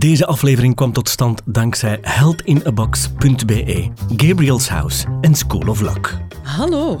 Deze aflevering kwam tot stand dankzij heldinabox.be, Gabriel's House en School of Luck. Hallo,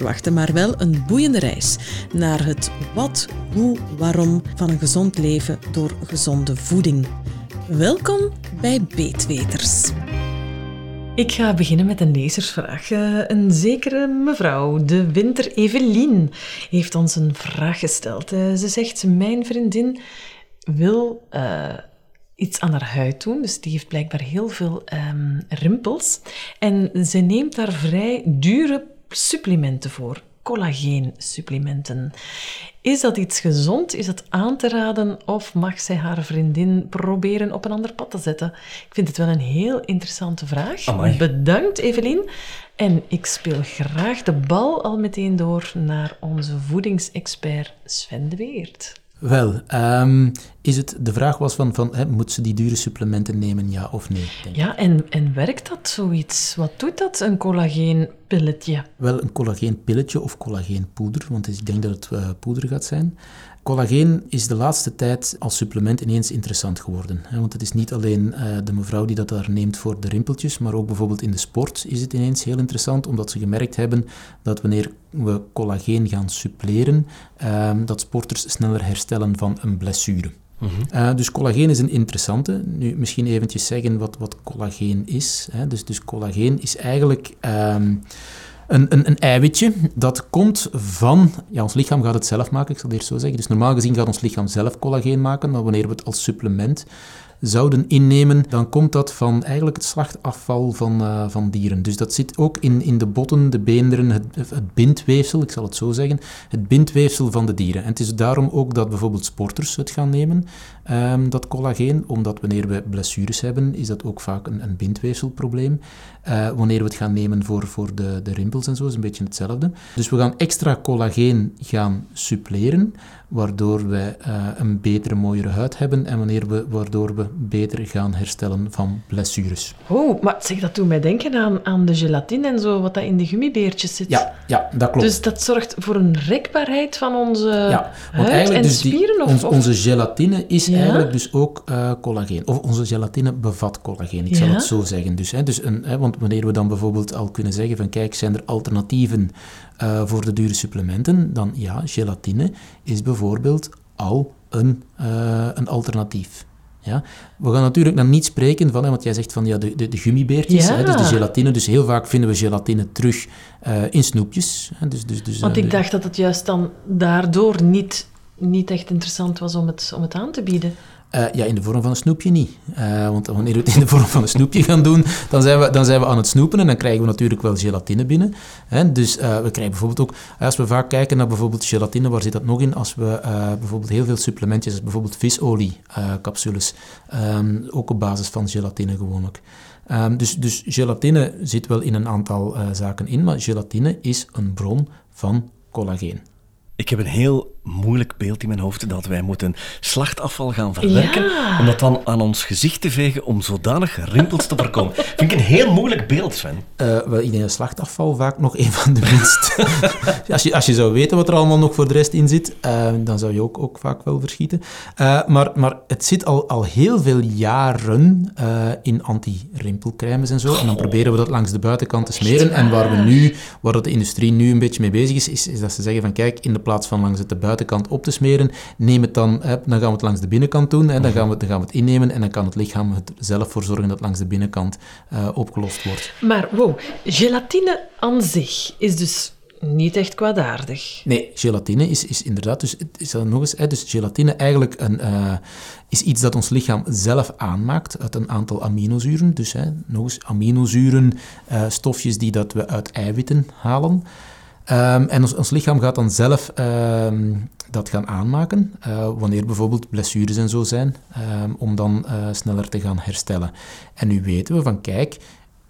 maar wel een boeiende reis naar het wat, hoe, waarom van een gezond leven door gezonde voeding. Welkom bij Beetweters. Ik ga beginnen met een lezersvraag. Eh, een zekere mevrouw, de Winter Evelien, heeft ons een vraag gesteld. Eh, ze zegt: Mijn vriendin wil eh, iets aan haar huid doen, dus die heeft blijkbaar heel veel ehm, rimpels. En ze neemt daar vrij dure supplementen voor collageensupplementen. Is dat iets gezond? Is dat aan te raden? Of mag zij haar vriendin proberen op een ander pad te zetten? Ik vind het wel een heel interessante vraag. Amai. Bedankt, Evelien. En ik speel graag de bal al meteen door naar onze voedingsexpert Sven de Weert. Wel, ehm, is het, de vraag was van, van hè, moet ze die dure supplementen nemen, ja of nee? Denk. Ja, en, en werkt dat zoiets? Wat doet dat, een collageenpilletje? Wel een collageenpilletje of collageenpoeder, want ik denk dat het eh, poeder gaat zijn. Collageen is de laatste tijd als supplement ineens interessant geworden. Hè, want het is niet alleen eh, de mevrouw die dat daar neemt voor de rimpeltjes, maar ook bijvoorbeeld in de sport is het ineens heel interessant, omdat ze gemerkt hebben dat wanneer we collageen gaan suppleren, ehm, dat sporters sneller herstellen van een blessure. Eh, dus collageen is een interessante. Nu, misschien eventjes zeggen wat, wat collageen is. Hè. Dus, dus collageen is eigenlijk ehm, een, een, een eiwitje dat komt van... Ja, ons lichaam gaat het zelf maken, ik zal het eerst zo zeggen. Dus normaal gezien gaat ons lichaam zelf collageen maken, maar wanneer we het als supplement zouden innemen, dan komt dat van eigenlijk het slachtafval van, eh, van dieren. Dus dat zit ook in, in de botten, de beenderen, het, het bindweefsel, ik zal het zo zeggen, het bindweefsel van de dieren. En het is daarom ook dat bijvoorbeeld sporters het gaan nemen, ehm, dat collageen, omdat wanneer we blessures hebben, is dat ook vaak een, een bindweefselprobleem. Eh, wanneer we het gaan nemen voor, voor de, de rimpels en zo, is een beetje hetzelfde. Dus we gaan extra collageen gaan suppleren, waardoor wij eh, een betere, mooiere huid hebben en wanneer we, waardoor we beter gaan herstellen van blessures. Oh, maar zeg, dat doet mij denken aan, aan de gelatine en zo, wat dat in de gummibeertjes zit. Ja, ja dat klopt. Dus dat zorgt voor een rekbaarheid van onze Ja, want huid en dus die- spieren? Of, ons- of- onze gelatine is Ja? eigenlijk dus ook eh, collageen. Of onze gelatine bevat collageen, ik zal het zo zeggen. Dus, hè, dus een, hè, want wanneer we dan bijvoorbeeld al kunnen zeggen van kijk, zijn er alternatieven eh, voor de dure supplementen, dan ja, gelatine is bijvoorbeeld al een, eh, een alternatief. Ja? We gaan natuurlijk dan niet spreken van, hè, want jij zegt van ja, de, de, de gummibeertjes, Ja. hè, dus de gelatine. Dus heel vaak vinden we gelatine terug eh, in snoepjes. Hè, dus, dus, dus, Want eh, ik dacht dat het juist dan daardoor niet, niet echt interessant was om het, om het aan te bieden. Eh, ja, in de vorm van een snoepje niet. Eh, want wanneer we het in de vorm van een snoepje gaan doen, dan zijn we, dan zijn we aan het snoepen en dan krijgen we natuurlijk wel gelatine binnen. Hè? Dus eh, we krijgen bijvoorbeeld ook, als we vaak kijken naar bijvoorbeeld gelatine, waar zit dat nog in? Als we bijvoorbeeld heel veel supplementjes, bijvoorbeeld visolie-capsules, ehm, ook op basis van gelatine gewoonlijk. Ehm, dus, dus gelatine zit wel in een aantal zaken in, maar gelatine is een bron van collageen. Ik heb een heel moeilijk beeld in mijn hoofd dat wij moeten slachtafval gaan verwerken Ja. om dat dan aan ons gezicht te vegen om zodanig rimpels te voorkomen. Vind ik een heel moeilijk beeld, Sven. Eh, wel, ik denk dat slachtafval vaak nog een van de minst. als, je, als je zou weten wat er allemaal nog voor de rest in zit, eh, dan zou je ook, ook vaak wel verschieten. Eh, maar, maar het zit al, al heel veel jaren eh, in anti-rimpelcremes en zo. En dan proberen we dat langs de buitenkant te smeren. En waar, we nu, waar dat de industrie nu een beetje mee bezig is, is, is dat ze zeggen van kijk, in de plaats van langs het de buitenkant op te smeren, neem het dan, hè, dan gaan we het langs de binnenkant doen, hè, dan, gaan we, dan gaan we het innemen en dan kan het lichaam er zelf voor zorgen dat het langs de binnenkant eh, opgelost wordt. Maar wow, gelatine aan zich is dus niet echt kwaadaardig. Nee, gelatine is, is inderdaad, dus, het is nog eens, hè, dus gelatine eigenlijk een, eh, is iets dat ons lichaam zelf aanmaakt uit een aantal aminozuren. Dus hè, nog eens, aminozuren, eh, stofjes die dat we uit eiwitten halen. Ehm, en ons, ons, lichaam gaat dan zelf ehm, dat gaan aanmaken, uh, wanneer bijvoorbeeld blessures en zo zijn, um, om dan uh, sneller te gaan herstellen. En nu weten we van, kijk,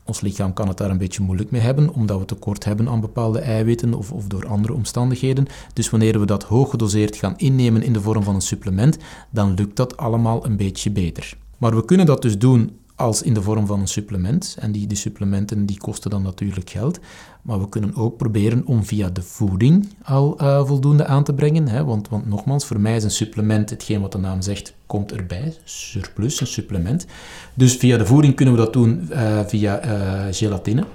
ons lichaam kan het daar een beetje moeilijk mee hebben, omdat we tekort hebben aan bepaalde eiwitten of, of door andere omstandigheden. Dus wanneer we dat hoog gedoseerd gaan innemen in de vorm van een supplement, dan lukt dat allemaal een beetje beter. Maar we kunnen dat dus doen als in de vorm van een supplement. En die, die supplementen die kosten dan natuurlijk geld. Maar we kunnen ook proberen om via de voeding al uh, voldoende aan te brengen. Hè? Want, want nogmaals, voor mij is een supplement, hetgeen wat de naam zegt, komt erbij. Surplus, een supplement. Dus via de voeding kunnen we dat doen uh, via uh, gelatine.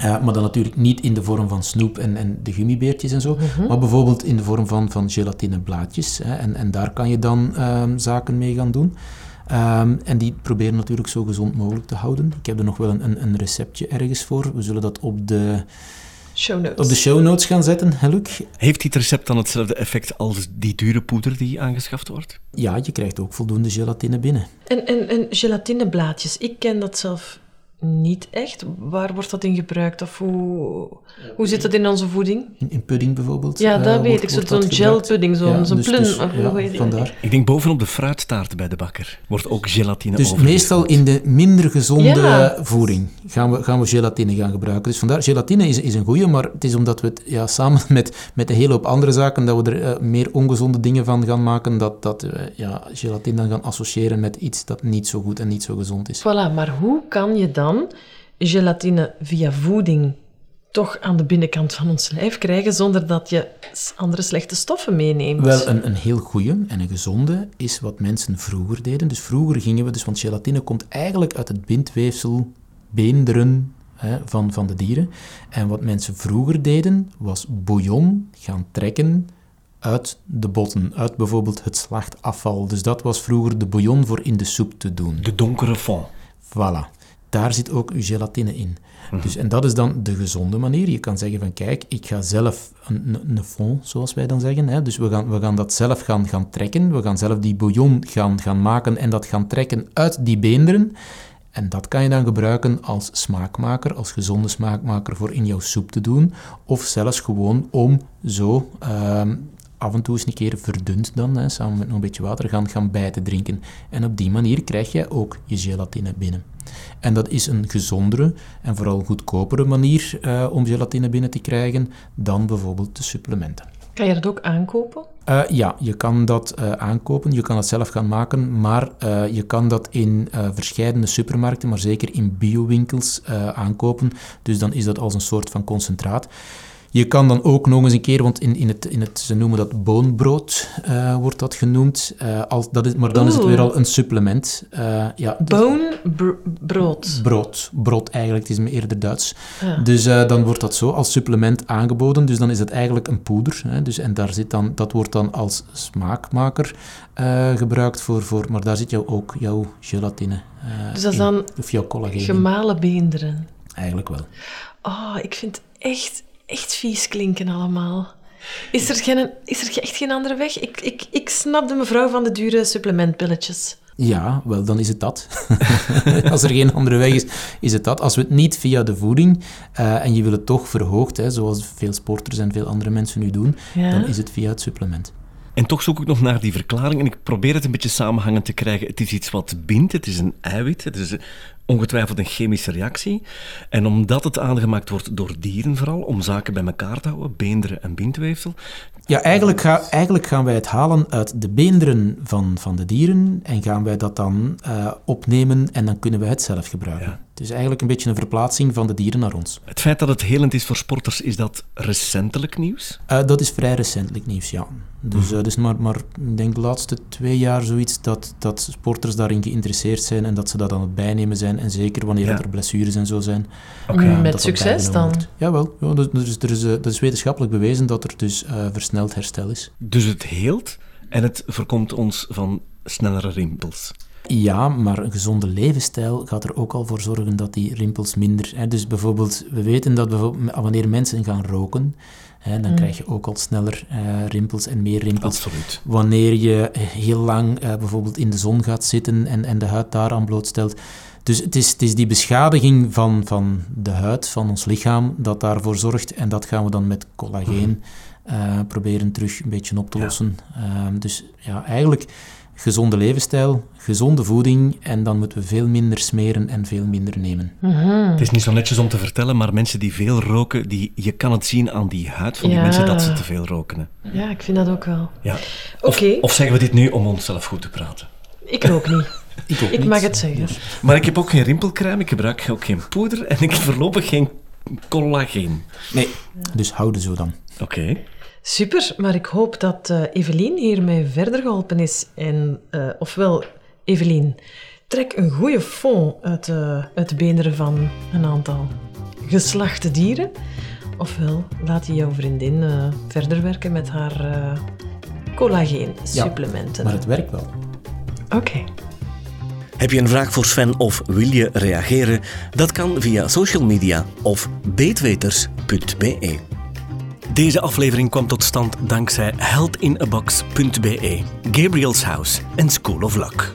maar dan natuurlijk niet in de vorm van snoep en, en de gummibeertjes en zo, mm-hmm. maar bijvoorbeeld in de vorm van, van gelatineblaadjes. Hè? En, en daar kan je dan ehm, zaken mee gaan doen. Um, en die proberen natuurlijk zo gezond mogelijk te houden. Ik heb er nog wel een, een, receptje ergens voor. We zullen dat op de show notes, op de show notes gaan zetten, Luc? Heeft dit recept dan hetzelfde effect als die dure poeder die aangeschaft wordt? Ja, je krijgt ook voldoende gelatine binnen. En, en, en gelatineblaadjes, ik ken dat zelf niet echt. Waar wordt dat in gebruikt? Of hoe, hoe zit dat in onze voeding? In, pudding bijvoorbeeld. Ja, dat uh, weet ik. Zo'n gelpudding, zo'n ja, zo dus, plun. Dus, ja, vandaar. Ik denk bovenop de fruittaart bij de bakker wordt ook gelatine Dus meestal in de minder gezonde voeding gaan we, gaan we gelatine gaan gebruiken. Dus vandaar, gelatine is, is een goede, maar het is omdat we het ja, samen met, met een hele hoop andere zaken, dat we er uh, meer ongezonde dingen van gaan maken, dat, dat we ja, gelatine dan gaan associëren met iets dat niet zo goed en niet zo gezond is. Voilà, maar hoe kan je dan gelatine via voeding toch aan de binnenkant van ons lijf krijgen zonder dat je andere slechte stoffen meeneemt. Wel, een, een heel goede en een gezonde is wat mensen vroeger deden. Dus vroeger gingen we, dus, want gelatine komt eigenlijk uit het bindweefsel, beenderen hè, van, van de dieren. En wat mensen vroeger deden, was bouillon gaan trekken uit de botten, uit bijvoorbeeld het slachtafval. Dus dat was vroeger de bouillon voor in de soep te doen. De donkere fond. Voilà daar zit ook uw gelatine in. Mhm. dus, en dat is dan de gezonde manier. Je kan zeggen van kijk, ik ga zelf een, een fond, zoals wij dan zeggen. Hè. Dus we gaan, we gaan dat zelf gaan, gaan trekken. We gaan zelf die bouillon gaan, gaan maken en dat gaan trekken uit die beenderen. En dat kan je dan gebruiken als smaakmaker, als gezonde smaakmaker voor in jouw soep te doen. Of zelfs gewoon om zo ehm, af en toe eens een keer verdund dan, hè, samen met nog een beetje water, gaan, gaan bij te drinken. En op die manier krijg je ook je gelatine binnen. En dat is een gezondere en vooral goedkopere manier uh, om gelatine binnen te krijgen dan bijvoorbeeld de supplementen. Kan je dat ook aankopen? Uh, ja, je kan dat uh, aankopen, je kan het zelf gaan maken, maar uh, je kan dat in verschillende supermarkten, maar zeker in biowinkels aankopen. Dus dan is dat als een soort van concentraat. Je kan dan ook nog eens een keer, want in, in, het, in het, ze noemen dat boonbrood, uh, wordt dat genoemd. Uh, als, dat is, maar dan Oeh. is het weer al een supplement. Uh, ja, Boonbrood? Brood. Brood eigenlijk, het is eerder Duits. Ja. Dus dan wordt dat zo als supplement aangeboden. Dus dan is het eigenlijk een poeder. Hè, dus, en daar zit dan, dat wordt dan als smaakmaker gebruikt voor, voor, maar daar zit jou ook jouw gelatine Dus dat dan of jouw collageen gemalen beenderen? Eigenlijk wel. Oh, ik vind echt echt vies klinken allemaal. Is er, geen, is er echt geen andere weg? Ik, ik, ik snap de mevrouw van de dure supplementpilletjes. Ja, wel, dan is het dat. Als er geen andere weg is, is het dat. Als we het niet via de voeding uh, en je wil het toch verhoogd, hè, zoals veel sporters en veel andere mensen nu doen, ja. dan is het via het supplement. En toch zoek ik nog naar die verklaring en ik probeer het een beetje samenhangend te krijgen. Het is iets wat bindt, het is een eiwit, het is ongetwijfeld een chemische reactie. En omdat het aangemaakt wordt door dieren vooral, om zaken bij elkaar te houden, beenderen en bindweefsel. Ja, eigenlijk, ga, eigenlijk gaan wij het halen uit de beenderen van, van de dieren en gaan wij dat dan uh, opnemen en dan kunnen wij het zelf gebruiken. Ja. Het is eigenlijk een beetje een verplaatsing van de dieren naar ons. Het feit dat het helend is voor sporters, is dat recentelijk nieuws? Uh, dat is vrij recentelijk nieuws, ja. Dus, uh, dus maar, maar ik denk de laatste twee jaar zoiets dat, dat sporters daarin geïnteresseerd zijn en dat ze dat aan het bijnemen zijn. En zeker wanneer ja. er blessures en zo zijn. Okay. Uh, Met succes dan? Wordt. Jawel, ja, dus, dus, er is, dat is wetenschappelijk bewezen dat er dus versneld herstel is. Dus het heelt en het voorkomt ons van snellere rimpels? Ja, maar een gezonde levensstijl gaat er ook al voor zorgen dat die rimpels minder... Hè, dus bijvoorbeeld, we weten dat bijvoorbeeld, wanneer mensen gaan roken, hè, dan mm. krijg je ook al sneller uh, rimpels en meer rimpels. Absoluut. Wanneer je heel lang uh, bijvoorbeeld in de zon gaat zitten en, en de huid daaraan blootstelt, Dus het is, het is die beschadiging van, van de huid, van ons lichaam, dat daarvoor zorgt. En dat gaan we dan met collageen uh, proberen terug een beetje op te lossen. Ehm, dus ja, eigenlijk gezonde levensstijl, gezonde voeding en dan moeten we veel minder smeren en veel minder nemen. Het is niet zo netjes om te vertellen, maar mensen die veel roken, die, je kan het zien aan die huid van die mensen dat ze te veel roken. Hè. Ja, ik vind dat ook wel. Ja. Of, of zeggen we dit nu om onszelf goed te praten? Ik rook niet. Ik, ook ik mag het zeggen. Maar ik heb ook geen rimpelcrème, ik gebruik ook geen poeder en ik heb voorlopig geen collageen. Nee, dus houden zo dan. Oké. Super, maar ik hoop dat uh, Evelien hiermee verder geholpen is. En, uh, ofwel, Evelien, trek een goede fond uit, uh, uit de beenderen van een aantal geslachte dieren. Ofwel, laat je jouw vriendin verder werken met haar collageensupplementen. Ja, maar het werkt wel. Oké. Heb je een vraag voor Sven of wil je reageren? Dat kan via social media of beetweters.be. Deze aflevering kwam tot stand dankzij heldinabox.be, Gabriel's House en School of Luck.